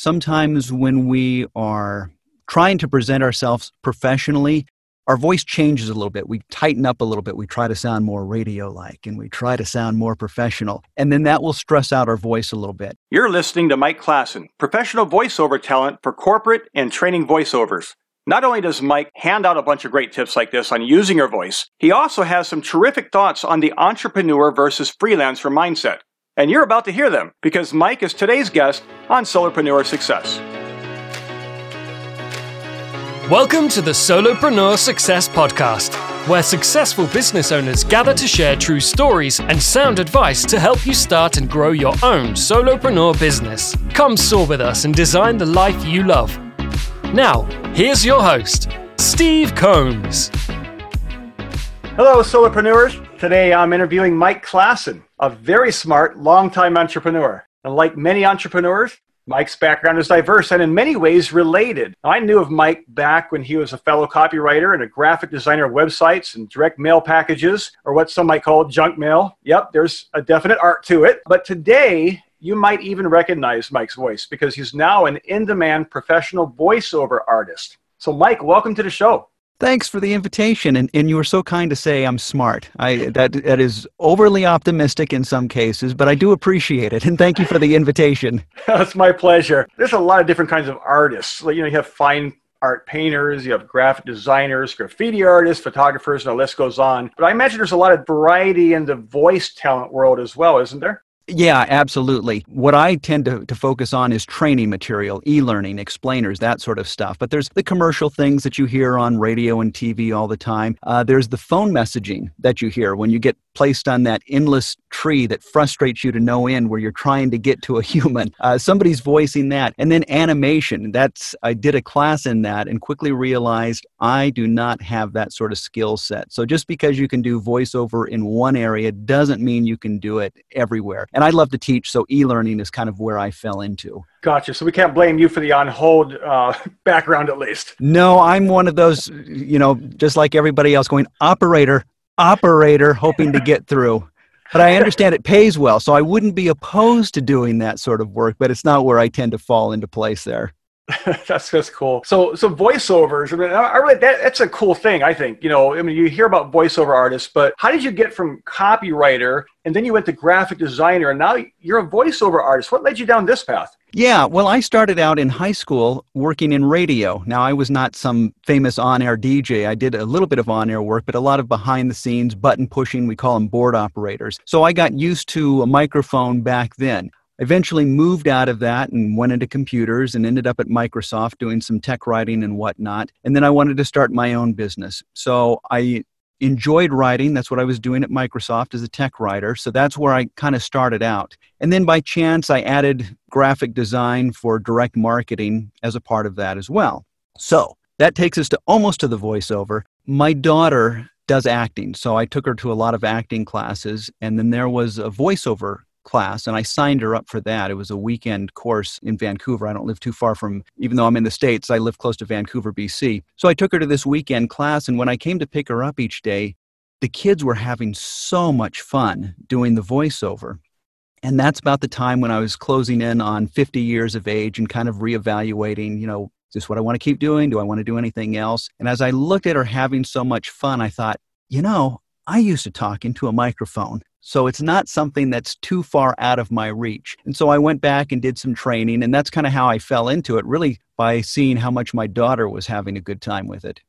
sometimes when we are trying to present ourselves professionally, our voice changes a little bit. We tighten up a little bit. We try to sound more radio like and we try to sound more professional. And then that will stress out our voice a little bit. You're listening to Mike Klassen, professional voiceover talent for corporate and training voiceovers. Not only does Mike hand out a bunch of great tips like this on using your voice, he also has some terrific thoughts on the entrepreneur versus freelancer mindset. And you're about to hear them because Mike is today's guest on Solopreneur Success. Welcome to the Solopreneur Success Podcast, where successful business owners gather to share true stories and sound advice to help you start and grow your own solopreneur business. Come soar with us and design the life you love. Now, here's your host, Steve Combs. Hello, solopreneurs. Today I'm interviewing Mike Klassen, a very smart, longtime entrepreneur. And like many entrepreneurs, Mike's background is diverse and in many ways related. I knew of Mike back when he was a fellow copywriter and a graphic designer of websites and direct mail packages, or what some might call junk mail. Yep, there's a definite art to it. But today, you might even recognize Mike's voice because he's now an in demand professional voiceover artist. So, Mike, welcome to the show. Thanks for the invitation, and, and you were so kind to say I'm smart. I that that is overly optimistic in some cases, but I do appreciate it, and thank you for the invitation. That's my pleasure. There's a lot of different kinds of artists. You know, you have fine art painters, you have graphic designers, graffiti artists, photographers, and the list goes on. But I imagine there's a lot of variety in the voice talent world as well, isn't there? Yeah, absolutely. What I tend to, to focus on is training material, e learning, explainers, that sort of stuff. But there's the commercial things that you hear on radio and TV all the time. Uh, there's the phone messaging that you hear when you get placed on that endless tree that frustrates you to no end where you're trying to get to a human. Uh, somebody's voicing that. And then animation. That's I did a class in that and quickly realized I do not have that sort of skill set. So just because you can do voiceover in one area doesn't mean you can do it everywhere. And I love to teach, so e-learning is kind of where I fell into. Gotcha. So we can't blame you for the on hold uh, background, at least. No, I'm one of those, you know, just like everybody else, going operator, operator, hoping to get through. But I understand it pays well, so I wouldn't be opposed to doing that sort of work. But it's not where I tend to fall into place there. that's just cool. So, so voiceovers. I mean, I really that, that's a cool thing. I think you know. I mean, you hear about voiceover artists, but how did you get from copywriter and then you went to graphic designer, and now you're a voiceover artist? What led you down this path? Yeah, well, I started out in high school working in radio. Now, I was not some famous on air DJ. I did a little bit of on air work, but a lot of behind the scenes button pushing. We call them board operators. So I got used to a microphone back then eventually moved out of that and went into computers and ended up at Microsoft doing some tech writing and whatnot. And then I wanted to start my own business. So I enjoyed writing. That's what I was doing at Microsoft as a tech writer. So that's where I kind of started out. And then by chance, I added graphic design for direct marketing as a part of that as well. So that takes us to almost to the voiceover. My daughter does acting. So I took her to a lot of acting classes. And then there was a voiceover class and I signed her up for that. It was a weekend course in Vancouver. I don't live too far from, even though I'm in the States, I live close to Vancouver, BC. So I took her to this weekend class. And when I came to pick her up each day, the kids were having so much fun doing the voiceover. And that's about the time when I was closing in on 50 years of age and kind of reevaluating, you know, is this what I want to keep doing? Do I want to do anything else? And as I looked at her having so much fun, I thought, you know, I used to talk into a microphone. So it's not something that's too far out of my reach. And so I went back and did some training, and that's kind of how I fell into it, really by seeing how much my daughter was having a good time with it.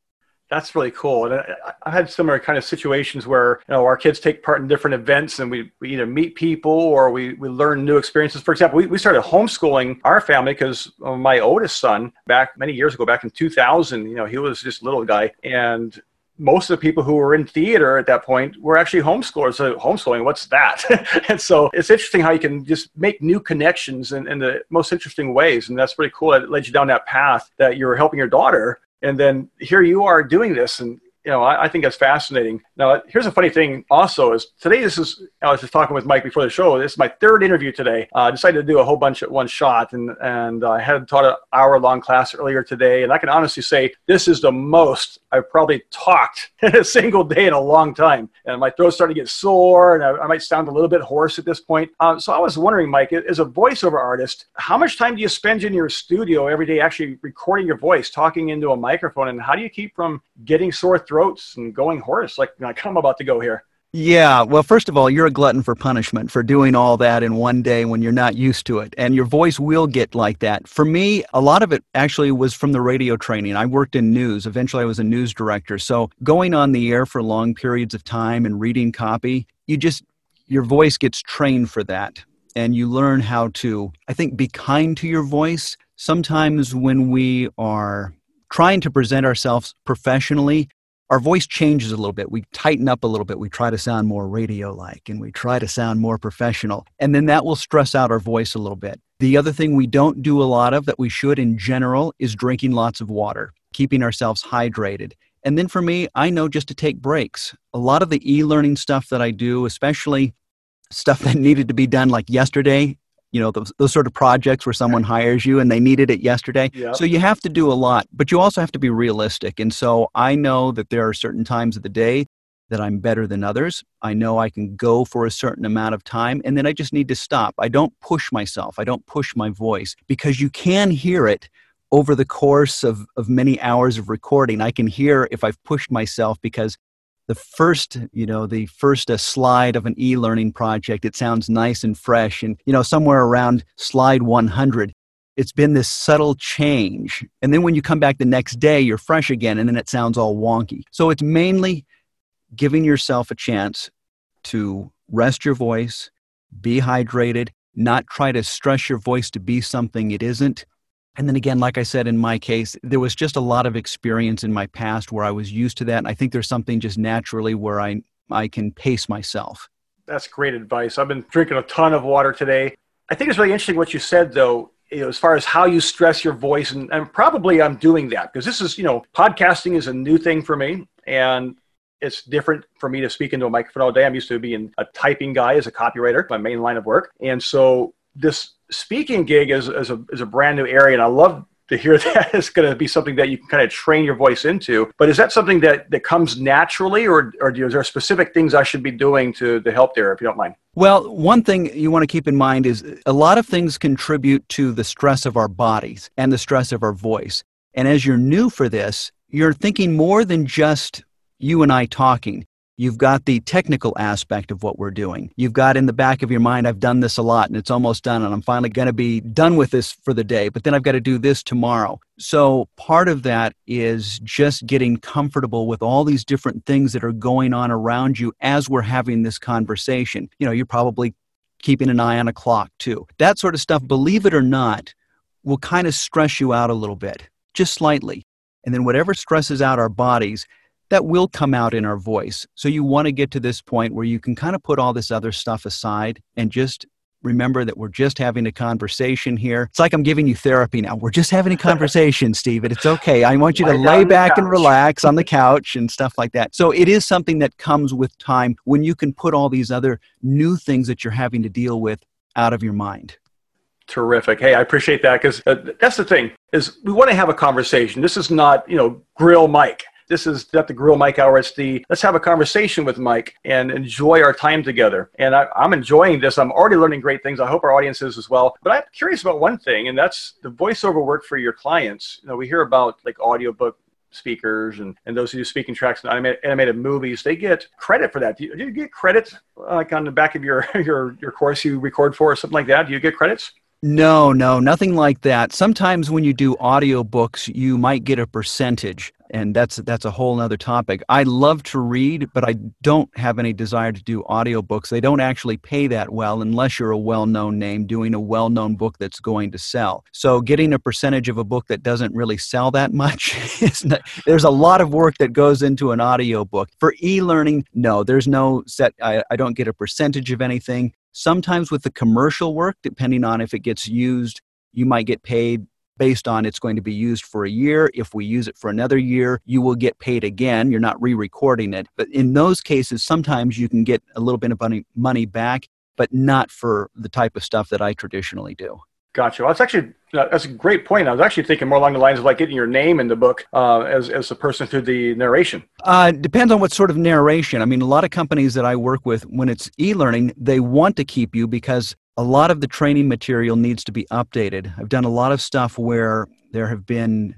That's really cool. And I, had similar kind of situations where you know our kids take part in different events, and we, we either meet people or we, we learn new experiences. For example, we, we started homeschooling our family because my oldest son, back many years ago, back in 2000, you know, he was just a little guy, and most of the people who were in theater at that point were actually homeschoolers. So homeschooling, what's that? and so it's interesting how you can just make new connections in, in, the most interesting ways. And that's pretty cool. It led you down that path that you were helping your daughter. And then here you are doing this. And you know, I, I, think that's fascinating. Now, here's a funny thing also is today, this is, I was just talking with Mike before the show. This is my third interview today. Uh, I decided to do a whole bunch at one shot and, and I had taught an hour long class earlier today. And I can honestly say this is the most I've probably talked in a single day in a long time. And my throat's starting to get sore and I, I might sound a little bit hoarse at this point. Um, so I was wondering, Mike, as a voiceover artist, how much time do you spend in your studio every day actually recording your voice, talking into a microphone? And how do you keep from getting sore throats and going hoarse like, like I'm about to go here? Yeah, well, first of all, you're a glutton for punishment for doing all that in one day when you're not used to it. And your voice will get like that. For me, a lot of it actually was from the radio training. I worked in news. Eventually, I was a news director. So going on the air for long periods of time and reading copy, you just, your voice gets trained for that. And you learn how to, I think, be kind to your voice. Sometimes when we are trying to present ourselves professionally, our voice changes a little bit. We tighten up a little bit. We try to sound more radio like and we try to sound more professional. And then that will stress out our voice a little bit. The other thing we don't do a lot of that we should in general is drinking lots of water, keeping ourselves hydrated. And then for me, I know just to take breaks. A lot of the e learning stuff that I do, especially stuff that needed to be done like yesterday, you know those, those sort of projects where someone hires you and they needed it yesterday. Yep. so you have to do a lot but you also have to be realistic. And so i know that there are certain times of the day that i'm better than others. I know i can go for a certain amount of time and then i just need to stop. I don't push myself. I don't push my voice because you can hear it over the course of, of many hours of recording. I can hear if i've pushed myself because the first you know the first uh, slide of an e-learning project. It sounds nice and fresh and you know somewhere around slide 100 it's been this subtle change and then when you come back the next day you're fresh again and then it sounds all wonky. So it's mainly giving yourself a chance to rest your voice be hydrated not try to stress your voice to be something it isn't and then again, like I said, in my case, there was just a lot of experience in my past where I was used to that. And I think there's something just naturally where I, I can pace myself. That's great advice. I've been drinking a ton of water today. I think it's really interesting what you said, though, you know, as far as how you stress your voice. And, and probably I'm doing that because this is, you know, podcasting is a new thing for me. And it's different for me to speak into a microphone all day. I'm used to being a typing guy as a copywriter, my main line of work. And so this speaking gig is, is, a, is a brand new area, and I love to hear that it's going to be something that you can kind of train your voice into. But is that something that, that comes naturally, or, or is there specific things I should be doing to, to help there, if you don't mind? Well, one thing you want to keep in mind is a lot of things contribute to the stress of our bodies and the stress of our voice. And as you're new for this, you're thinking more than just you and I talking. You've got the technical aspect of what we're doing. You've got in the back of your mind, I've done this a lot and it's almost done, and I'm finally going to be done with this for the day, but then I've got to do this tomorrow. So, part of that is just getting comfortable with all these different things that are going on around you as we're having this conversation. You know, you're probably keeping an eye on a clock too. That sort of stuff, believe it or not, will kind of stress you out a little bit, just slightly. And then whatever stresses out our bodies, that will come out in our voice. So you want to get to this point where you can kind of put all this other stuff aside and just remember that we're just having a conversation here. It's like I'm giving you therapy now. We're just having a conversation, Stephen. It's okay. I want you to lay back and relax on the couch and stuff like that. So it is something that comes with time when you can put all these other new things that you're having to deal with out of your mind. Terrific. Hey, I appreciate that because uh, that's the thing is we want to have a conversation. This is not, you know, grill Mike this is at the Grill Mike Hour. Let's have a conversation with Mike and enjoy our time together. And I, am enjoying this. I'm already learning great things. I hope our audience is as well. But I'm curious about one thing, and that's the voiceover work for your clients. You know, we hear about like audiobook speakers and, and those who do speaking tracks and animated, animated movies, they get credit for that. Do you, do you get credit uh, like on the back of your, your, your course you record for or something like that? Do you get credits? No, no, nothing like that. Sometimes when you do audiobooks, you might get a percentage, and that's that's a whole other topic. I love to read, but I don't have any desire to do audiobooks. They don't actually pay that well unless you're a well-known name doing a well-known book that's going to sell. So getting a percentage of a book that doesn't really sell that much is not, there's a lot of work that goes into an audiobook. For e-learning, no, there's no set I, I don't get a percentage of anything. Sometimes with the commercial work, depending on if it gets used, you might get paid based on it's going to be used for a year. If we use it for another year, you will get paid again. You're not re recording it. But in those cases, sometimes you can get a little bit of money, money back, but not for the type of stuff that I traditionally do. Gotcha. Well, that's actually that's a great point. I was actually thinking more along the lines of like getting your name in the book uh, as as the person through the narration. Uh, depends on what sort of narration. I mean, a lot of companies that I work with, when it's e-learning, they want to keep you because a lot of the training material needs to be updated. I've done a lot of stuff where there have been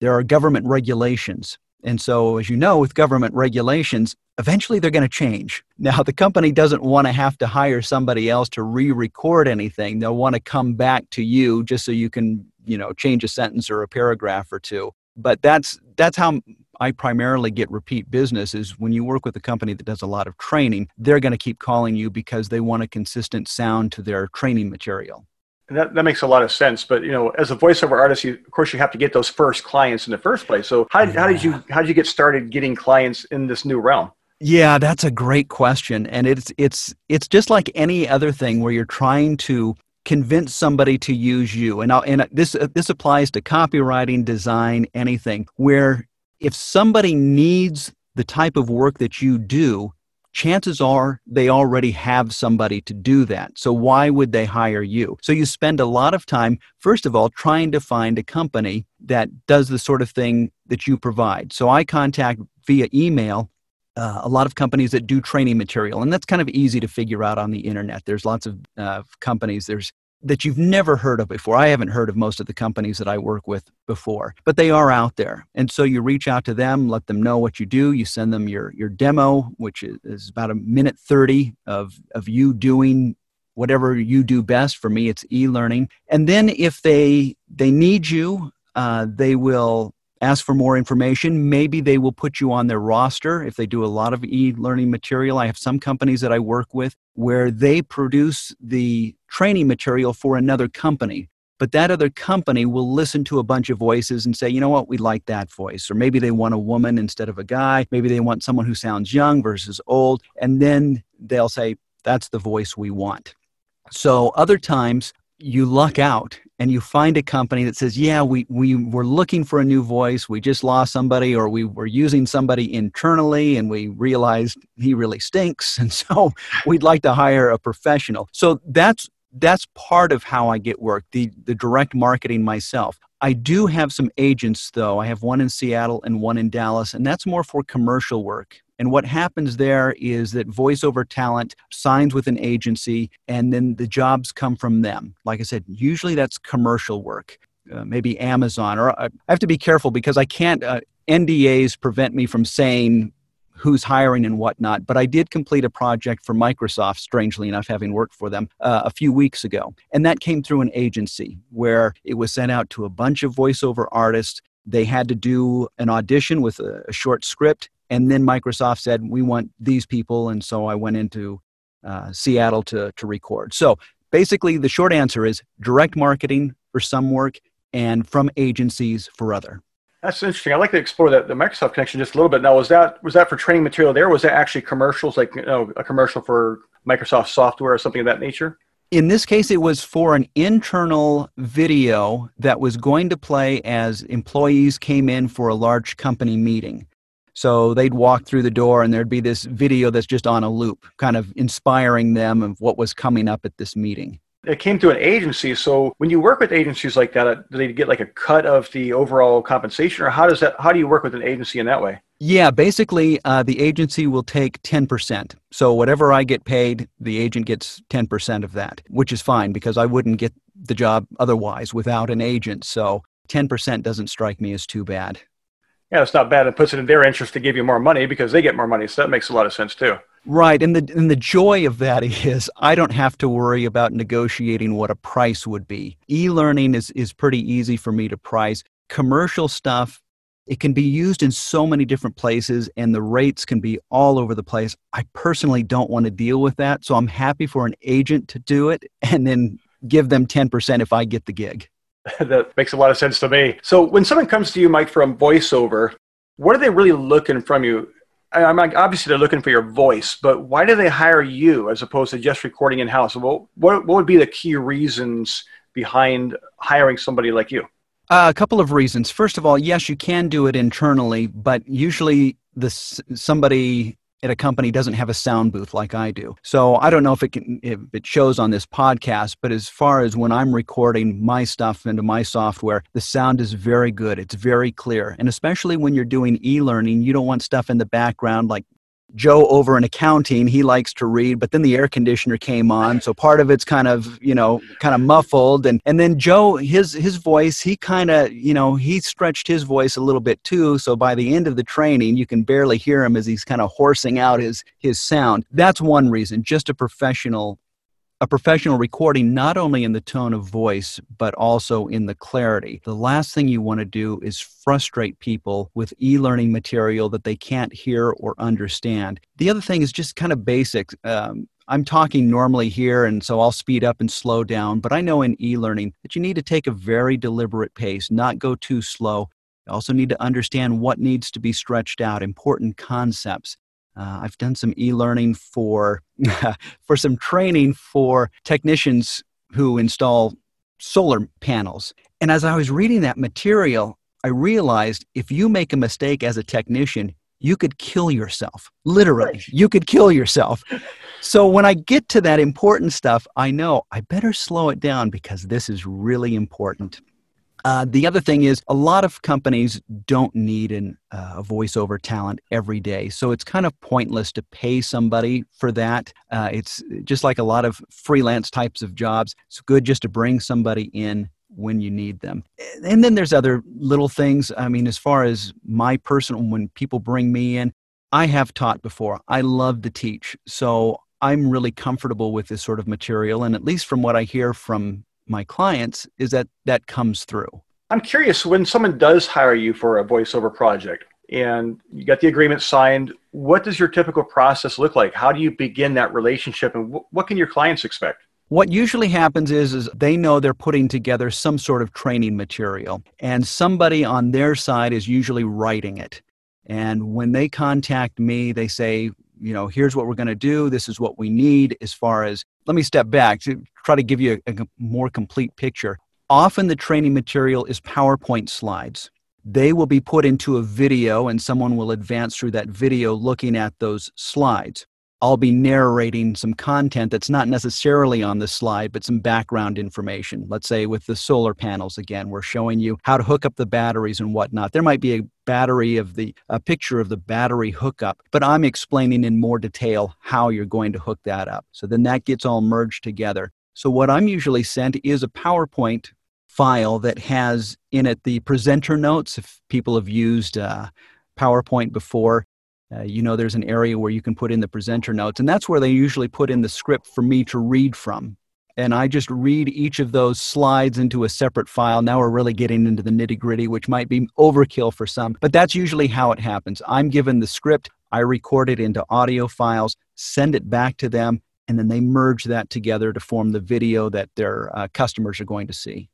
there are government regulations. And so as you know with government regulations, eventually they're going to change. Now the company doesn't want to have to hire somebody else to re-record anything. They'll want to come back to you just so you can, you know, change a sentence or a paragraph or two. But that's that's how I primarily get repeat business is when you work with a company that does a lot of training, they're going to keep calling you because they want a consistent sound to their training material. That, that makes a lot of sense. But you know, as a voiceover artist, you, of course, you have to get those first clients in the first place. So how, how did you how did you get started getting clients in this new realm? Yeah, that's a great question, and it's it's it's just like any other thing where you're trying to convince somebody to use you. And I'll, and this uh, this applies to copywriting, design, anything where if somebody needs the type of work that you do, chances are they already have somebody to do that. So why would they hire you? So you spend a lot of time, first of all, trying to find a company that does the sort of thing that you provide. So I contact via email uh, a lot of companies that do training material, and that's kind of easy to figure out on the internet. There's lots of uh, companies. There's that you've never heard of before. I haven't heard of most of the companies that I work with before, but they are out there. And so you reach out to them, let them know what you do. You send them your, your demo, which is, is about a minute 30 of, of you doing whatever you do best. For me, it's e-learning. And then if they, they need you, uh, they will ask for more information. Maybe they will put you on their roster if they do a lot of e learning material. I have some companies that I work with where they produce the training material for another company. But that other company will listen to a bunch of voices and say, you know what, we like that voice. Or maybe they want a woman instead of a guy. Maybe they want someone who sounds young versus old. And then they'll say, that's the voice we want. So other times you luck out and you find a company that says, yeah, we, we were looking for a new voice. We just lost somebody, or we were using somebody internally and we realized he really stinks. And so we'd like to hire a professional. So that's that's part of how I get work, the, the direct marketing myself. I do have some agents, though. I have one in Seattle and one in Dallas, and that's more for commercial work. And what happens there is that voiceover talent signs with an agency, and then the jobs come from them. Like I said, usually that's commercial work, uh, maybe Amazon. Or uh, I have to be careful because I can't. Uh, NDAs prevent me from saying who's hiring and whatnot. But I did complete a project for Microsoft, strangely enough, having worked for them uh, a few weeks ago. And that came through an agency where it was sent out to a bunch of voiceover artists. They had to do an audition with a, a short script and then Microsoft said, we want these people. And so I went into uh, Seattle to, to record. So basically, the short answer is direct marketing for some work and from agencies for other. That's interesting. I'd like to explore that the Microsoft connection just a little bit. Now, was that was that for training material there? Was that actually commercials, like you know, a commercial for Microsoft software or something of that nature? In this case, it was for an internal video that was going to play as employees came in for a large company meeting. So they'd walk through the door and there'd be this video that's just on a loop, kind of inspiring them of what was coming up at this meeting. It came through an agency. So when you work with agencies like that, uh, do they get like a cut of the overall compensation, or how does that? How do you work with an agency in that way? Yeah, basically, uh, the agency will take 10%. So, whatever I get paid, the agent gets 10% of that, which is fine because I wouldn't get the job otherwise without an agent. So, 10% doesn't strike me as too bad yeah, it's not bad. It puts it in their interest to give you more money because they get more money. So that makes a lot of sense too. Right. And the and the joy of that is I don't have to worry about negotiating what a price would be. E-learning is is pretty easy for me to price. Commercial stuff it can be used in so many different places and the rates can be all over the place. I personally don't want to deal with that, so I'm happy for an agent to do it and then give them 10% if I get the gig. that makes a lot of sense to me. So when someone comes to you, Mike, from voiceover, what are they really looking from you? I'm mean, obviously they're looking for your voice, but why do they hire you as opposed to just recording in house? Well, what, what would be the key reasons behind hiring somebody like you? Uh, a couple of reasons. First of all, yes, you can do it internally, but usually this somebody at a company doesn't have a sound booth like I do. So I don't know if it can if it shows on this podcast, but as far as when I'm recording my stuff into my software, the sound is very good. It's very clear. And especially when you're doing e-learning, you don't want stuff in the background like Joe over in accounting, he likes to read, but then the air conditioner came on, so part of it's kind of, you know, kind of muffled and and then Joe his his voice, he kind of, you know, he stretched his voice a little bit too, so by the end of the training, you can barely hear him as he's kind of horsing out his his sound. That's one reason, just a professional a professional recording not only in the tone of voice but also in the clarity. The last thing you want to do is frustrate people with e-learning material that they can't hear or understand. The other thing is just kind of basic. Um, I'm talking normally here, and so I'll speed up and slow down, but I know in e learning that you need to take a very deliberate pace, not go too slow. You also need to understand what needs to be stretched out, important concepts. Uh, I've done some e-learning for for some training for technicians who install solar panels. And as I was reading that material, I realized if you make a mistake as a technician, you could kill yourself. Literally, you could kill yourself. so when I get to that important stuff, I know I better slow it down because this is really important. Uh, the other thing is, a lot of companies don't need an, uh, a voiceover talent every day. So it's kind of pointless to pay somebody for that. Uh, it's just like a lot of freelance types of jobs. It's good just to bring somebody in when you need them. And then there's other little things. I mean, as far as my personal, when people bring me in, I have taught before. I love to teach. So I'm really comfortable with this sort of material. And at least from what I hear from my clients is that that comes through. I'm curious when someone does hire you for a voiceover project and you got the agreement signed, what does your typical process look like? How do you begin that relationship and what can your clients expect? What usually happens is, is they know they're putting together some sort of training material, and somebody on their side is usually writing it. And when they contact me, they say, you know, here's what we're going to do. This is what we need as far as, let me step back to try to give you a, a more complete picture. Often the training material is PowerPoint slides. They will be put into a video and someone will advance through that video looking at those slides. I'll be narrating some content that's not necessarily on the slide, but some background information. Let's say with the solar panels again, we're showing you how to hook up the batteries and whatnot. There might be a battery of the a picture of the battery hookup, but I'm explaining in more detail how you're going to hook that up. So then that gets all merged together. So what I'm usually sent is a PowerPoint file that has in it the presenter notes. If people have used uh, PowerPoint before, uh, you know, there's an area where you can put in the presenter notes, and that's where they usually put in the script for me to read from. And I just read each of those slides into a separate file. Now we're really getting into the nitty gritty, which might be overkill for some, but that's usually how it happens. I'm given the script, I record it into audio files, send it back to them, and then they merge that together to form the video that their uh, customers are going to see.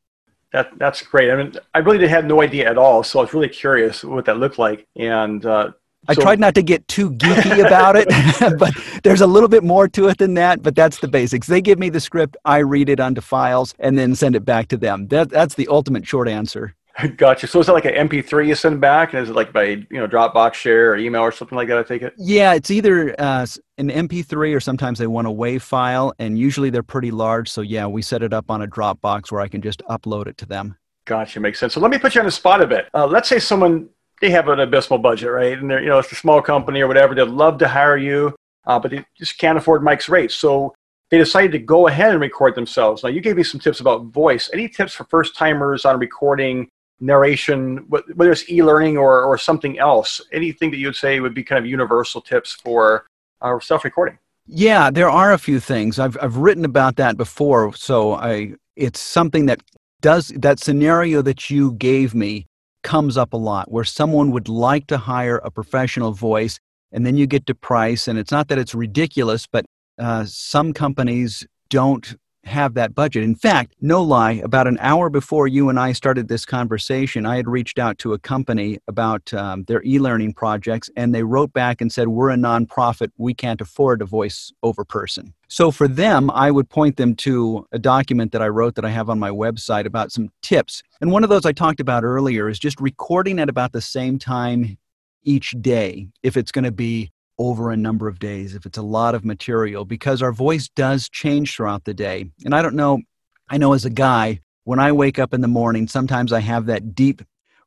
That, that's great. I mean, I really had no idea at all, so I was really curious what that looked like. And uh, I so, tried not to get too geeky about it, but there's a little bit more to it than that. But that's the basics. They give me the script, I read it onto files, and then send it back to them. That, that's the ultimate short answer. Gotcha. So is it like an MP3 you send back, and is it like by you know Dropbox share or email or something like that? I take it. Yeah, it's either uh, an MP3 or sometimes they want a WAV file, and usually they're pretty large. So yeah, we set it up on a Dropbox where I can just upload it to them. Gotcha, makes sense. So let me put you on the spot a bit. Uh, let's say someone they have an abysmal budget, right? And they're, you know, it's a small company or whatever. They'd love to hire you, uh, but they just can't afford Mike's rates. So they decided to go ahead and record themselves. Now, you gave me some tips about voice. Any tips for first timers on recording narration, whether it's e learning or, or something else? Anything that you would say would be kind of universal tips for uh, self recording? Yeah, there are a few things. I've, I've written about that before. So I, it's something that does that scenario that you gave me comes up a lot where someone would like to hire a professional voice and then you get to price and it's not that it's ridiculous but uh, some companies don't have that budget. In fact, no lie, about an hour before you and I started this conversation, I had reached out to a company about um, their e learning projects, and they wrote back and said, We're a nonprofit. We can't afford a voice over person. So for them, I would point them to a document that I wrote that I have on my website about some tips. And one of those I talked about earlier is just recording at about the same time each day if it's going to be over a number of days, if it's a lot of material, because our voice does change throughout the day. And I don't know, I know as a guy, when I wake up in the morning, sometimes I have that deep,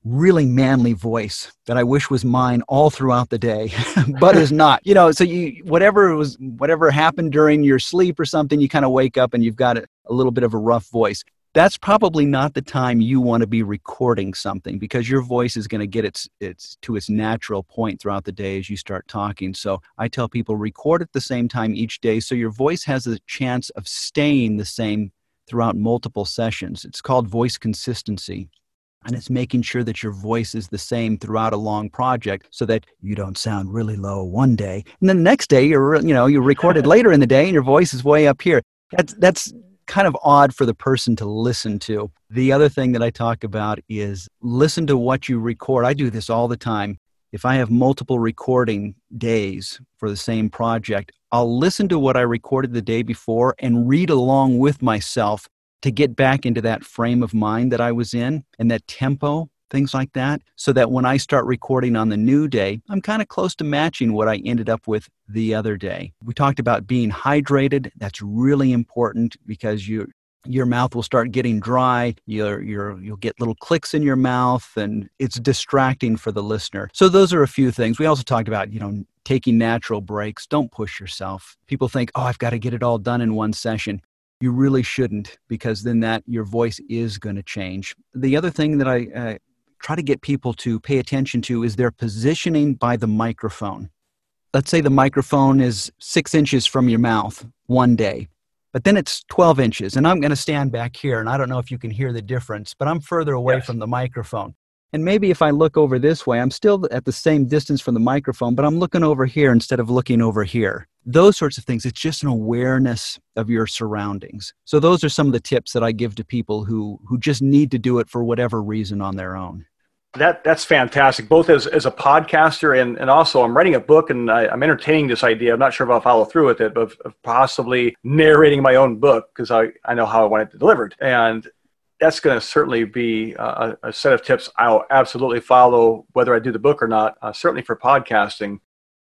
really manly voice that I wish was mine all throughout the day, but is not. You know, so you whatever was whatever happened during your sleep or something, you kind of wake up and you've got a, a little bit of a rough voice that's probably not the time you want to be recording something because your voice is going to get its its to its natural point throughout the day as you start talking. So I tell people record at the same time each day so your voice has a chance of staying the same throughout multiple sessions. It's called voice consistency. And it's making sure that your voice is the same throughout a long project so that you don't sound really low one day. And then the next day you're you know, you recorded later in the day and your voice is way up here. That's that's kind of odd for the person to listen to. The other thing that I talk about is listen to what you record. I do this all the time. If I have multiple recording days for the same project, I'll listen to what I recorded the day before and read along with myself to get back into that frame of mind that I was in and that tempo things like that, so that when I start recording on the new day, I'm kind of close to matching what I ended up with the other day. We talked about being hydrated. That's really important because you your mouth will start getting dry. You're, you're, you'll get little clicks in your mouth and it's distracting for the listener. So those are a few things. We also talked about you know taking natural breaks. Don't push yourself. People think oh i've got to get it all done in one session. You really shouldn't because then that your voice is going to change. The other thing that i uh, try to get people to pay attention to is their positioning by the microphone. Let's say the microphone is six inches from your mouth one day, but then it's 12 inches, and I'm going to stand back here, and I don't know if you can hear the difference, but I'm further away yes. from the microphone. And maybe if I look over this way, I'm still at the same distance from the microphone, but I'm looking over here instead of looking over here. Those sorts of things. It's just an awareness of your surroundings. So those are some of the tips that I give to people who who just need to do it for whatever reason on their own. That that's fantastic. Both as, as a podcaster and, and also I'm writing a book and I, am entertaining this idea. I'm not sure if I'll follow through with it, but of, of possibly narrating my own book because I, I know how I want it delivered. And that's going to certainly be a, a, set of tips I'll absolutely follow, whether I do the book or not, uh, certainly for podcasting.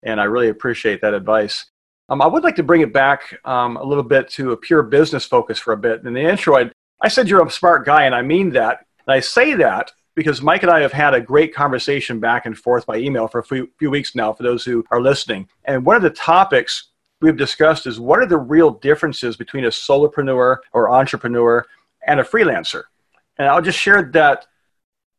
And I really appreciate that advice. Um, I would like to bring it back um, a little bit to a pure business focus for a bit. In the intro, I, I said you're a smart guy, and I mean that. And I say that because Mike and I have had a great conversation back and forth by email for a few, few weeks now, for those who are listening. And one of the topics we've discussed is what are the real differences between a solopreneur or entrepreneur and a freelancer. And I'll just share that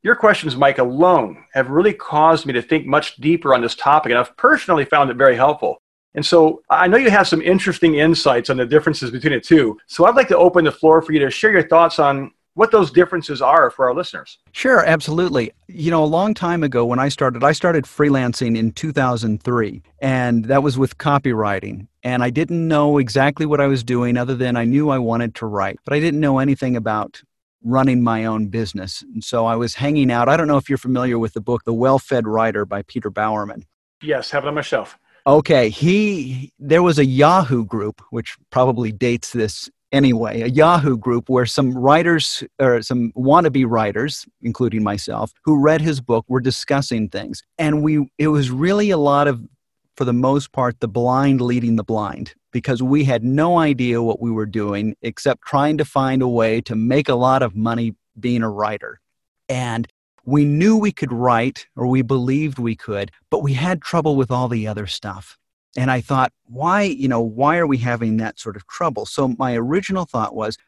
your questions, Mike, alone have really caused me to think much deeper on this topic, and I've personally found it very helpful. And so I know you have some interesting insights on the differences between the two. So I'd like to open the floor for you to share your thoughts on what those differences are for our listeners. Sure, absolutely. You know, a long time ago when I started, I started freelancing in 2003, and that was with copywriting. And I didn't know exactly what I was doing other than I knew I wanted to write, but I didn't know anything about running my own business. And so I was hanging out. I don't know if you're familiar with the book The Well-Fed Writer by Peter Bowerman. Yes, have it on my shelf. Okay, he there was a Yahoo group which probably dates this anyway, a Yahoo group where some writers or some wannabe writers, including myself, who read his book were discussing things. And we it was really a lot of for the most part the blind leading the blind because we had no idea what we were doing except trying to find a way to make a lot of money being a writer. And we knew we could write or we believed we could, but we had trouble with all the other stuff and I thought, why, you know, why are we having that sort of trouble? So my original thought was,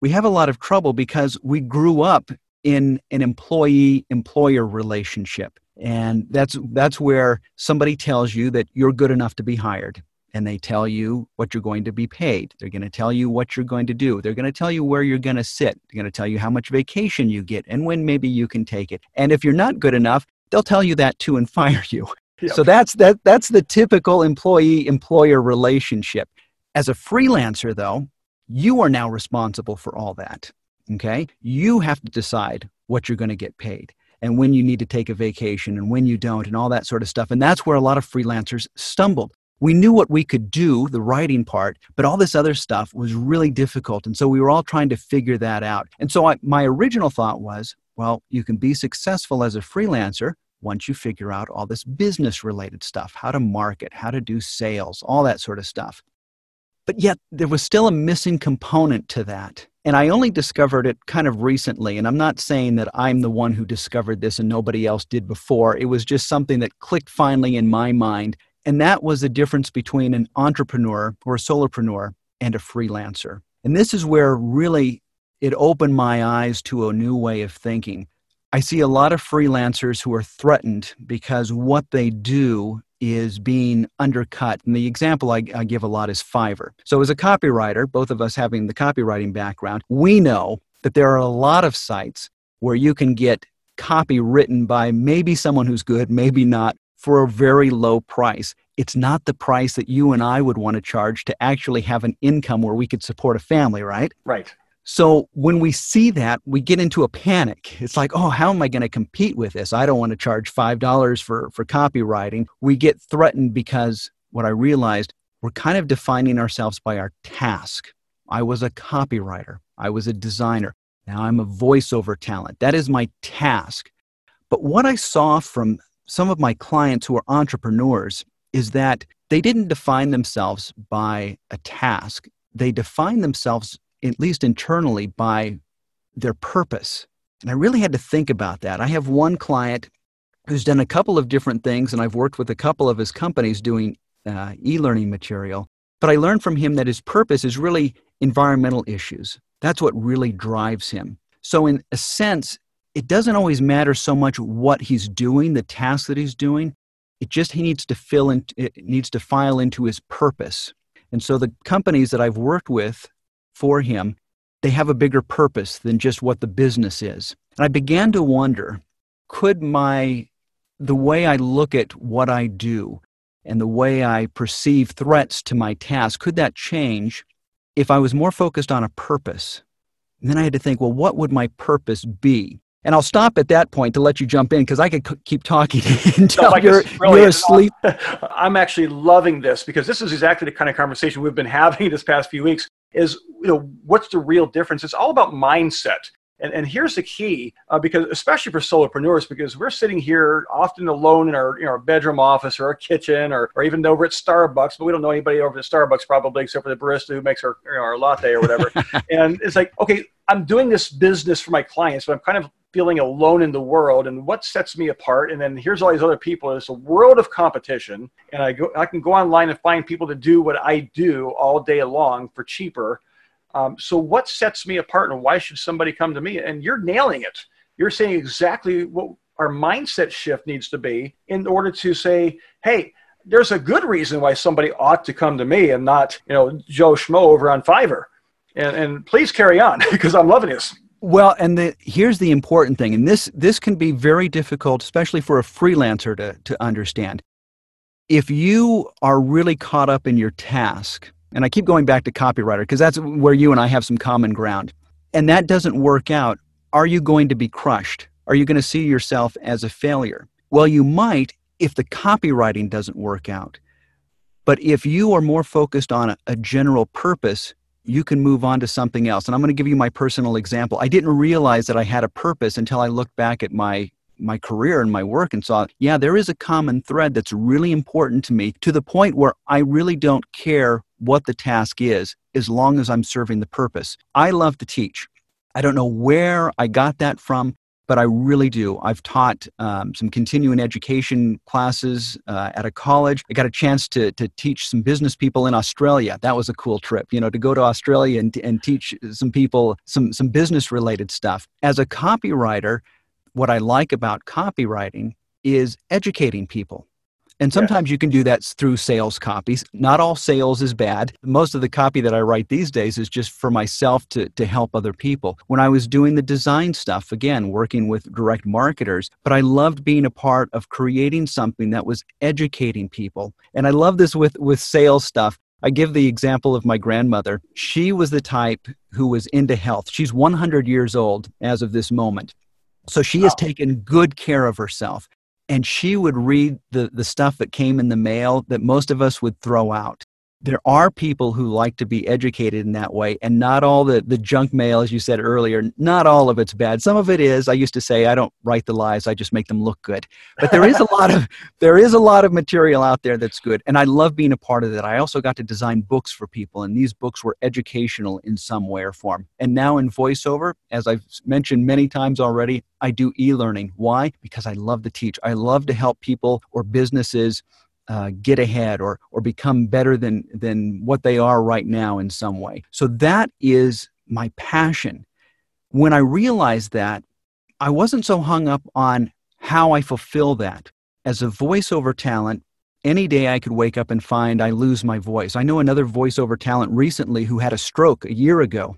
we have a lot of trouble because we grew up in an employee employer relationship. And that's that's where somebody tells you that you're good enough to be hired and they tell you what you're going to be paid. They're going to tell you what you're going to do. They're going to tell you where you're going to sit. They're going to tell you how much vacation you get and when maybe you can take it. And if you're not good enough, they'll tell you that too and fire you. So that's that that's the typical employee employer relationship. As a freelancer though, You are now responsible for all that. Okay. You have to decide what you're going to get paid and when you need to take a vacation and when you don't and all that sort of stuff. And that's where a lot of freelancers stumbled. We knew what we could do, the writing part, but all this other stuff was really difficult. And so we were all trying to figure that out. And so I, my original thought was well, you can be successful as a freelancer once you figure out all this business related stuff how to market, how to do sales, all that sort of stuff. But yet, there was still a missing component to that. And I only discovered it kind of recently. And I'm not saying that I'm the one who discovered this and nobody else did before. It was just something that clicked finally in my mind. And that was the difference between an entrepreneur or a solopreneur and a freelancer. And this is where really it opened my eyes to a new way of thinking. I see a lot of freelancers who are threatened because what they do is being undercut. And the example I, I, give a lot is Fiverr. So, as a copywriter, both of us having the copywriting background, we know that there are a lot of sites where you can get copy written by maybe someone who's good, maybe not, for a very low price. It's not the price that you and I would want to charge to actually have an income where we could support a family, right? Right. So when we see that, we get into a panic. It's like, oh, how am I going to compete with this? I don't want to charge $5 for, for copywriting. We get threatened because what I realized, we're kind of defining ourselves by our task. I was a copywriter, I was a designer. Now I'm a voiceover talent. That is my task. But what I saw from some of my clients who are entrepreneurs is that they didn't define themselves by a task. They define themselves at least internally, by their purpose. And I really had to think about that. I have one client who's done a couple of different things, and I've worked with a couple of his companies doing uh, e learning material. But I learned from him that his purpose is really environmental issues. That's what really drives him. So, in a sense, it doesn't always matter so much what he's doing, the task that he's doing. It just he needs to fill in, it needs to file into his purpose. And so the companies that I've worked with for him, they have a bigger purpose than just what the business is. And I began to wonder could my the way I look at what I do and the way I perceive threats to my task, could that change if I was more focused on a purpose? And then I had to think, well, what would my purpose be? And I'll stop at that point to let you jump in because I could c- keep talking until no, you're, you're asleep. I'm actually loving this because this is exactly the kind of conversation we've been having this past few weeks is you know what's the real difference? It's all about mindset. And, and here's the key uh, because especially for solopreneurs because we're sitting here often alone in our, in our bedroom office or our kitchen or, or even over at starbucks but we don't know anybody over at starbucks probably except for the barista who makes our, you know, our latte or whatever. And it's like okay i'm doing this business for my clients but i'm kind of feeling alone in the world and what sets me apart. And then here's all these other people. It's a world of competition. And i go i can go online and find people to do what i do all day long for cheaper. Um, so what sets me apart and why should somebody come to me? And you're nailing it. You're saying exactly what our mindset shift needs to be in order to say hey there's a good reason why somebody ought to come to me and not you know joe schmo over on fiverr. And, and please carry on because i'm loving this well, and the, here's the important thing, and this this can be very difficult, especially for a freelancer to to understand. If you are really caught up in your task, and I keep going back to copywriter because that's where you and I have some common ground, and that doesn't work out, are you going to be crushed? Are you going to see yourself as a failure? Well, you might if the copywriting doesn't work out. But if you are more focused on a, a general purpose, you can move on to something else. And I'm going to give you my personal example. I didn't realize that I had a purpose until I looked back at my my career and my work and saw, yeah, there is a common thread that's really important to me to the point where I really don't care what the task is as long as I'm serving the purpose. I love to teach. I don't know where I got that from but I really do. I've taught um, some continuing education classes uh, at a college. I got a chance to, to teach some business people in Australia. That was a cool trip, you know, to go to Australia and, and teach some people some, some business related stuff. As a copywriter, what I like about copywriting is educating people. And sometimes yeah. you can do that through sales copies. Not all sales is bad. Most of the copy that I write these days is just for myself to, to help other people. When I was doing the design stuff, again, working with direct marketers, but I loved being a part of creating something that was educating people. And I love this with, with sales stuff. I give the example of my grandmother. She was the type who was into health. She's 100 years old as of this moment. So she has taken good care of herself. And she would read the, the stuff that came in the mail that most of us would throw out there are people who like to be educated in that way and not all the, the junk mail as you said earlier not all of it's bad. Some of it is i used to say i don't write the lies i just make them look good. But there is a lot of there is a lot of material out there that's good and i love being a part of that. I also got to design books for people and these books were educational in some way or form. And now in voiceover as i've mentioned many times already i do e-learning. Why? Because i love to teach. I love to help people or businesses uh, get ahead or or become better than than what they are right now in some way. So that is my passion. When I realized that, I wasn't so hung up on how I fulfill that. As a voiceover talent, any day I could wake up and find I lose my voice. I know another voiceover talent recently who had a stroke a year ago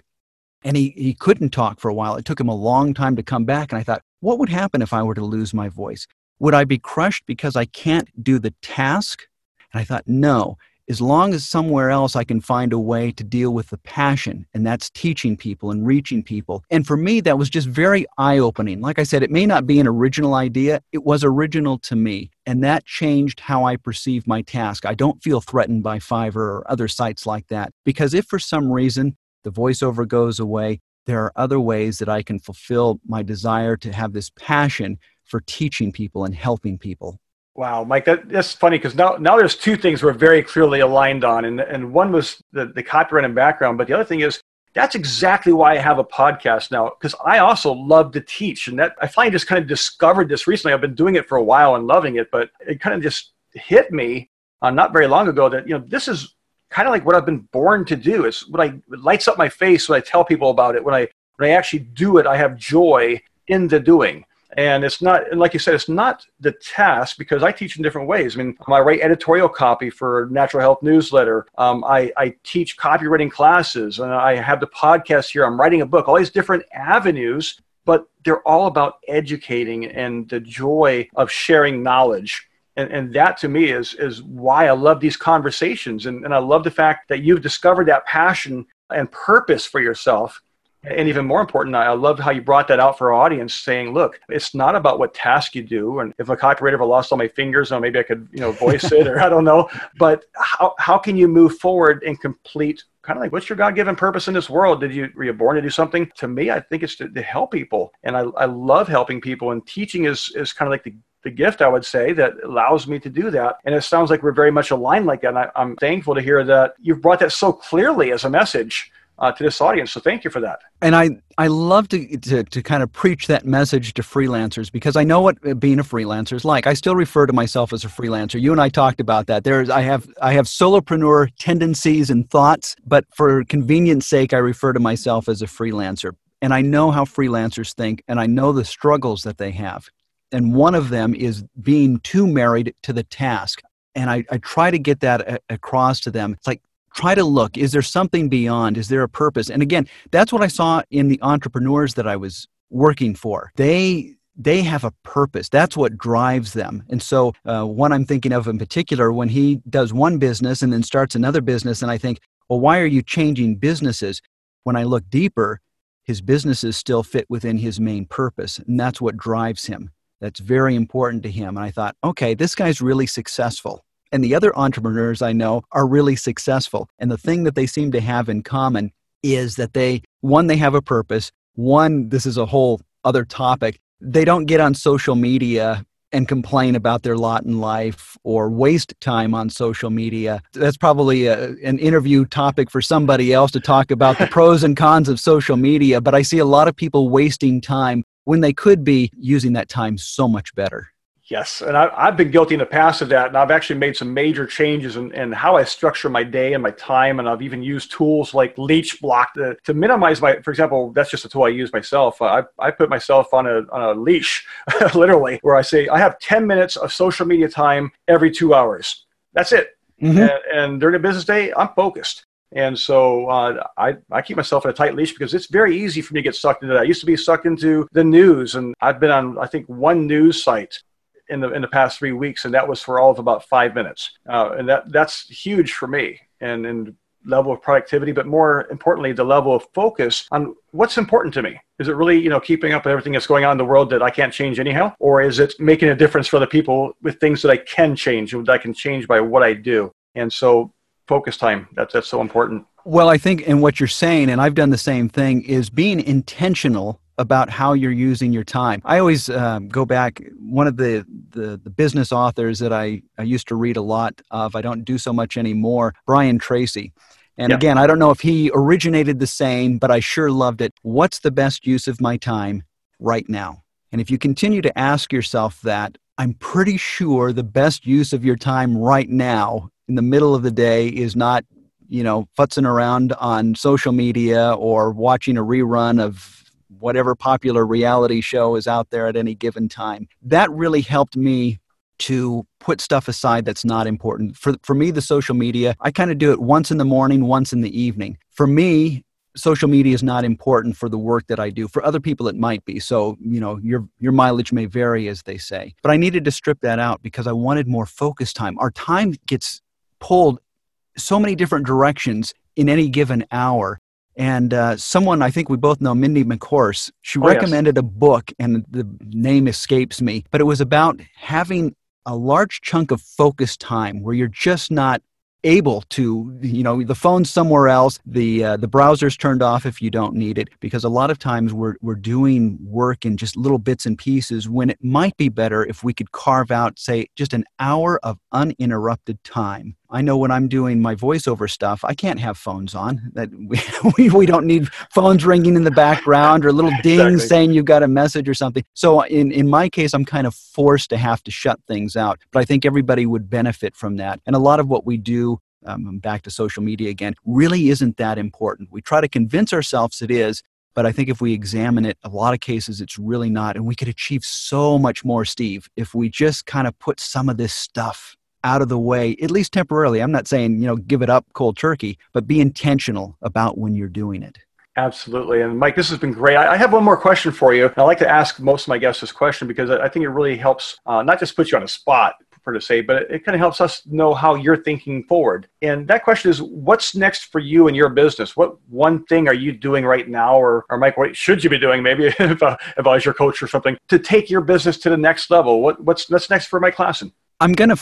and he, he couldn't talk for a while. It took him a long time to come back. And I thought, what would happen if I were to lose my voice? Would I be crushed because I can't do the task? And I thought, no. As long as somewhere else I can find a way to deal with the passion, and that's teaching people and reaching people. And for me, that was just very eye opening. Like I said, it may not be an original idea, it was original to me. And that changed how I perceive my task. I don't feel threatened by Fiverr or other sites like that. Because if for some reason the voiceover goes away, there are other ways that I can fulfill my desire to have this passion for teaching people and helping people. Wow, Mike, that, that's funny because now, now there's two things we're very clearly aligned on. And, and one was the, the copyright and background, but the other thing is that's exactly why I have a podcast now because I also love to teach. And that I finally just kind of discovered this recently. I've been doing it for a while and loving it, but it kind of just hit me uh, not very long ago that, you know, this is kind of like what I've been born to do. It's what I it lights up my face when I tell people about it. When I, when I actually do it, I have joy in the doing and it's not and like you said it's not the task because i teach in different ways. I mean i write editorial copy for natural health newsletter. Um, I, I teach copywriting classes and i have the podcast here. I'm writing a book all these different avenues but they're all about educating and the joy of sharing knowledge. And, and that to me is, is why i love these conversations. And, and i love the fact that you've discovered that passion and purpose for yourself and even more important, I love how you brought that out for our audience, saying, "Look, it's not about what task you do, and if a copywriter ever lost all my fingers, or maybe I could, you know, voice it, or I don't know. But how how can you move forward and complete kind of like what's your god-given purpose in this world did you were you born to do something to me i think it's to, to help people and I, I love helping people and teaching is is kind of like the the gift, I would say, that allows me to do that. And it sounds like we're very much aligned like that. And I, am thankful to hear that you've brought that so clearly as a message uh, to this audience. So thank you for that. And I, I love to, to, to kind of preach that message to freelancers because I know what being a freelancer is like. I still refer to myself as a freelancer. You and I talked about that. There's, I have, I have solopreneur tendencies and thoughts, but for convenience sake, I refer to myself as a freelancer. And I know how freelancers think, and I know the struggles that they have. And one of them is being too married to the task and I, I, try to get that a- across to them. It's like try to look is there something beyond? Is there a purpose? And again that's what i saw in the entrepreneurs that i was working for. They they have a purpose. That's what drives them. And so uh, one i'm thinking of in particular when he does one business and then starts another business and i think well why are you changing businesses? When i look deeper his businesses still fit within his main purpose and that's what drives him. That's very important to him. And i thought okay this guy's really successful and the other entrepreneurs I know are really successful. And the thing that they seem to have in common is that they, one, they have a purpose. One, this is a whole other topic. They don't get on social media and complain about their lot in life or waste time on social media. That's probably a, an interview topic for somebody else to talk about the pros and cons of social media. But I see a lot of people wasting time when they could be using that time so much better. Yes, and I, have been guilty in the past of that, and I've actually made some major changes in, in, how I structure my day and my time, and I've even used tools like LeechBlock to, to minimize my. For example, that's just a tool I use myself. I, I put myself on a on a leash, literally, where I say I have ten minutes of social media time every two hours. That's it, mm-hmm. and, and during a business day, I'm focused. And so uh, I, I keep myself in a tight leash because it's very easy for me to get sucked into that. I used to be sucked into the news, and I've been on, I think, one news site in the in the past three weeks, and that was for all of about five minutes. Uh, and that that's huge for me. And and level of productivity, but more importantly, the level of focus on what's important to me. Is it really, you know, keeping up with everything that's going on in the world that I can't change anyhow? Or is it making a difference for the people with things that I can change and that I can change by what I do? And so focus time, that's, that's so important. Well, I think, and what you're saying, and I've done the same thing, is being intentional about how you're using your time. I always um, go back. One of the, the, the business authors that I, I used to read a lot of. I don't do so much anymore. Brian Tracy. And yeah. again, I don't know if he originated the same, but I sure loved it. What's the best use of my time right now? And if you continue to ask yourself that, I'm pretty sure the best use of your time right now in the middle of the day is not, you know, futzing around on social media or watching a rerun of whatever popular reality show is out there at any given time. That really helped me to put stuff aside that's not important. For, for me, the social media, I kind of do it once in the morning, once in the evening. For me, social media is not important for the work that I do. For other people, it might be. So, you know, your, your mileage may vary, as they say. But I needed to strip that out because I wanted more focus time. Our time gets pulled so many different directions in any given hour and uh, someone I think we both know, Mindy McCourse, she oh, recommended yes. a book, and the name escapes me, but it was about having a large chunk of focus time where you're just not able to you know the phone's somewhere else the uh, the browser's turned off if you don't need it because a lot of times we're we're doing work in just little bits and pieces when it might be better if we could carve out say just an hour of uninterrupted time I know when I'm doing my voiceover stuff, I can't have phones on. That we, we, don't need phones ringing in the background or little dings exactly. saying you've got a message or something. So in, in my case, I'm kind of forced to have to shut things out. But I think everybody would benefit from that. And a lot of what we do um, back to social media again, really isn't that important. We try to convince ourselves it is, but I think if we examine it, a lot of cases it's really not. And we could achieve so much more, Steve, if we just kind of put some of this stuff out of the way, at least temporarily. I'm not saying, you know, give it up cold turkey, but be intentional about when you're doing it. Absolutely. And Mike, this has been great. I have one more question for you. I like to ask most of my guests this question because I think it really helps uh, not just put you on a spot, per to say, but it kind of helps us know how you're thinking forward. And that question is, what's next for you and your business? What one thing are you doing right now, or, or Mike, what should you be doing maybe if, uh, if I was your coach or something to take your business to the next level? What, what's, what's next for Mike Klassen? I'm going to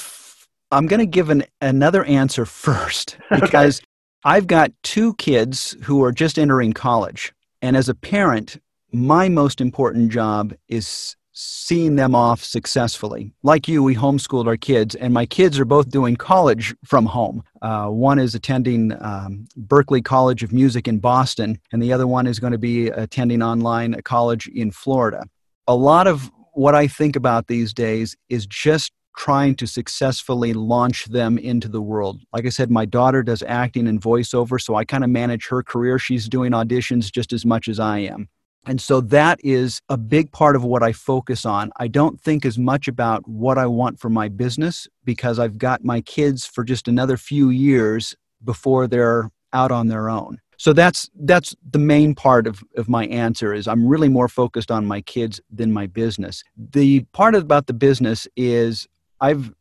I'm going to give an, another answer first because okay. I've got two kids who are just entering college. And as a parent, my most important job is seeing them off successfully. Like you, we homeschooled our kids, and my kids are both doing college from home. Uh, one is attending um, Berklee College of Music in Boston, and the other one is going to be attending online a college in Florida. A lot of what I think about these days is just trying to successfully launch them into the world. Like I said, my daughter does acting and voiceover, so I kind of manage her career. She's doing auditions just as much as I am. And so that is a big part of what I focus on. I don't think as much about what I want for my business because I've got my kids for just another few years before they're out on their own. So that's that's the main part of, of my answer is I'm really more focused on my kids than my business. The part about the business is I've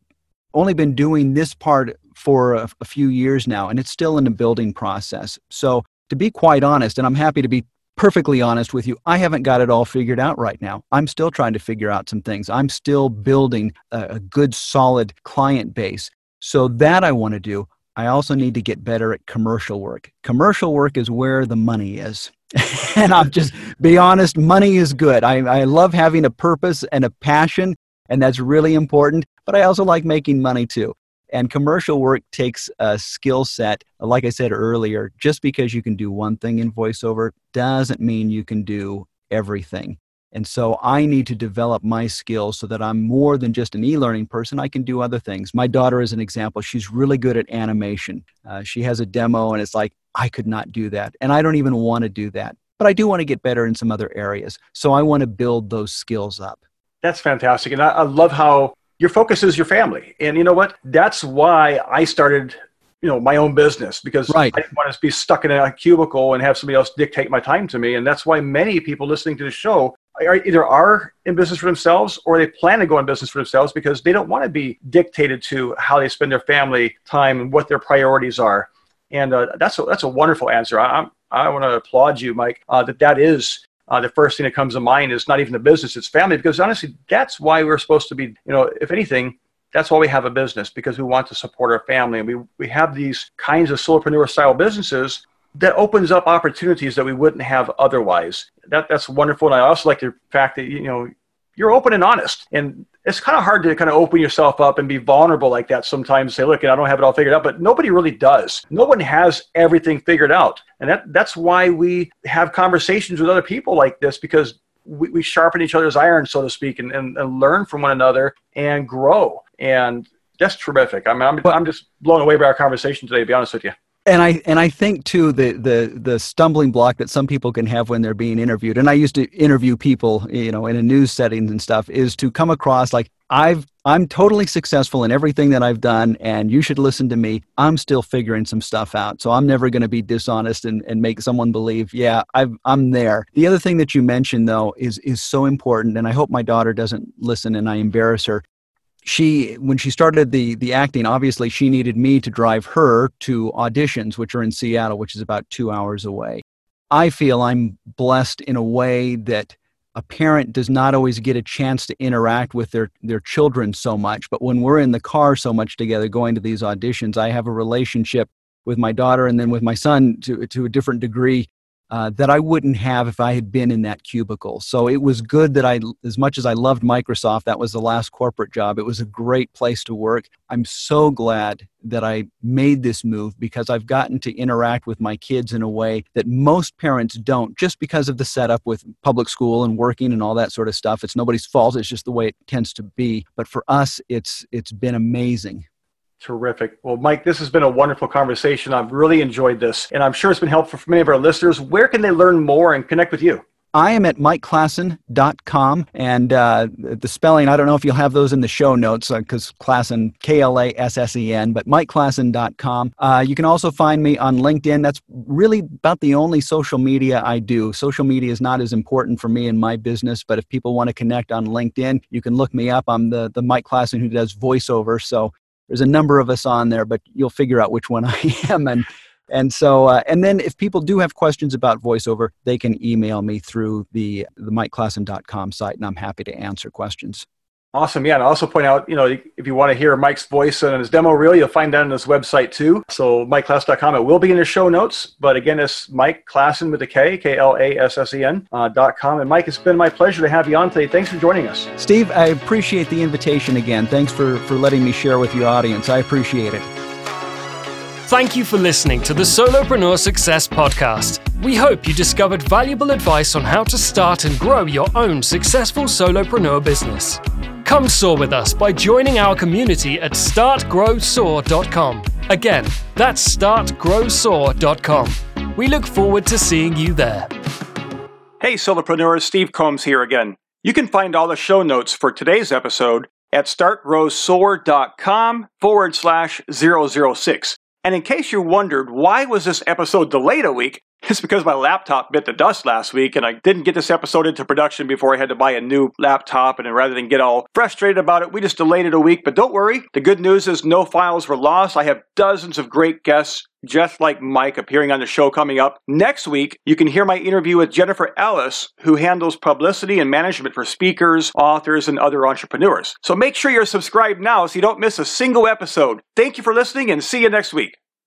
only been doing this part for a, a, few years now, and it's still in the building process. So, to be quite honest, and I'm happy to be perfectly honest with you, I haven't got it all figured out right now. I'm still trying to figure out some things. I'm still building a, a good, solid client base. So, that I want to do. I also need to get better at commercial work. Commercial work is where the money is. and I'll just be honest, money is good. I, I love having a purpose and a passion, and that's really important but I also like making money too. And commercial work takes a skill set. Like I said earlier, just because you can do one thing in voiceover doesn't mean you can do everything. And so I need to develop my skills so that I'm more than just an e learning person. I can do other things. My daughter is an example. She's really good at animation. Uh, she has a demo, and it's like, I could not do that. And I don't even want to do that. But I do want to get better in some other areas. So I want to build those skills up. That's fantastic. And I, I love how your focus is your family. And you know what? That's why I started, you know, my own business because right. I didn't want to be stuck in a cubicle and have somebody else dictate my time to me. And that's why many people listening to the show, are, either are in business for themselves or they plan to go in business for themselves because they don't want to be dictated to how they spend their family time and what their priorities are. And uh, that's a, that's a wonderful answer. I, I want to applaud you, Mike, uh, that that is uh, the first thing that comes to mind is not even the business, it's family. Because honestly, that's why we're supposed to be, you know, if anything, that's why we have a business because we want to support our family. And we, we have these kinds of solopreneur style businesses that opens up opportunities that we wouldn't have otherwise. That, that's wonderful. And I also like the fact that, you know, you're open and honest. And it's kind of hard to kind of open yourself up and be vulnerable like that sometimes say look i don't have it all figured out but nobody really does. No one has everything figured out. And that, that's why we have conversations with other people like this because we, we sharpen each other's iron so to speak and, and, and, learn from one another and grow. And that's terrific. I mean, I'm, I'm just blown away by our conversation today to be honest with you and I and I think too the the the stumbling block that some people can have when they're being interviewed, and I used to interview people, you know, in a news setting and stuff, is to come across like I've I'm totally successful in everything that I've done, and you should listen to me. I'm still figuring some stuff out, so I'm never going to be dishonest and, and make someone believe, yeah, I've, I'm there. The other thing that you mentioned though is is so important, and I hope my daughter doesn't listen and I embarrass her she when she started the the acting obviously she needed me to drive her to auditions which are in Seattle which is about 2 hours away. I feel i'm blessed in a way that a parent does not always get a chance to interact with their their children so much but when we're in the car so much together going to these auditions i have a relationship with my daughter and then with my son to to a different degree uh, that I wouldn't have if I had been in that cubicle. So it was good that I, as much as I loved Microsoft, that was the last corporate job. It was a great place to work. I'm so glad that I made this move because I've gotten to interact with my kids in a way that most parents don't just because of the setup with public school and working and all that sort of stuff. It's nobody's fault. It's just the way it tends to be. But for us, it's it's been amazing. Terrific. Well, Mike, this has been a wonderful conversation. I've really enjoyed this, and I'm sure it's been helpful for many of our listeners. Where can they learn more and connect with you? I am at mikeklassen.com, and uh, the spelling, I don't know if you'll have those in the show notes because uh, Klassen, K L A S S E N, but mikeklassen.com. Uh, you can also find me on LinkedIn. That's really about the only social media I do. Social media is not as important for me in my business, but if people want to connect on LinkedIn, you can look me up. I'm the, the Mike Klassen who does voiceover. So there's a number of us on there, but you'll figure out which one I am. And and so, uh, and then if people do have questions about voiceover, they can email me through the the mikeklassen.com site, and I'm happy to answer questions. Awesome. Yeah. And I'll also point out, you know, if you want to hear Mike's voice and his demo reel, you'll find that on his website too. So mikeklassen.com. It will be in the show notes. But again, it's Mike Klassen with a K, K L A S S E N uh, dot com. And Mike, it's been my pleasure to have you on today. Thanks for joining us. Steve, I appreciate the invitation again. Thanks for, for letting me share with your audience. I appreciate it. Thank you for listening to the Solopreneur Success Podcast. We hope you discovered valuable advice on how to start and grow your own successful solopreneur business. Come soar with us by joining our community at startgrowsoar.com. Again, that's startgrowsoar.com. We look forward to seeing you there. Hey, solopreneurs, Steve Combs here again. You can find all the show notes for today's episode at startgrowsoar.com forward slash 006. And in case you wondered why was this episode delayed a week, it's because my laptop bit the dust last week and I didn't get this episode into production before I had to buy a new laptop. And rather than get all frustrated about it, we just delayed it a week. But don't worry, the good news is no files were lost. I have dozens of great guests just like Mike appearing on the show coming up. Next week, you can hear my interview with Jennifer Ellis, who handles publicity and management for speakers, authors, and other entrepreneurs. So make sure you're subscribed now so you don't miss a single episode. Thank you for listening and see you next week.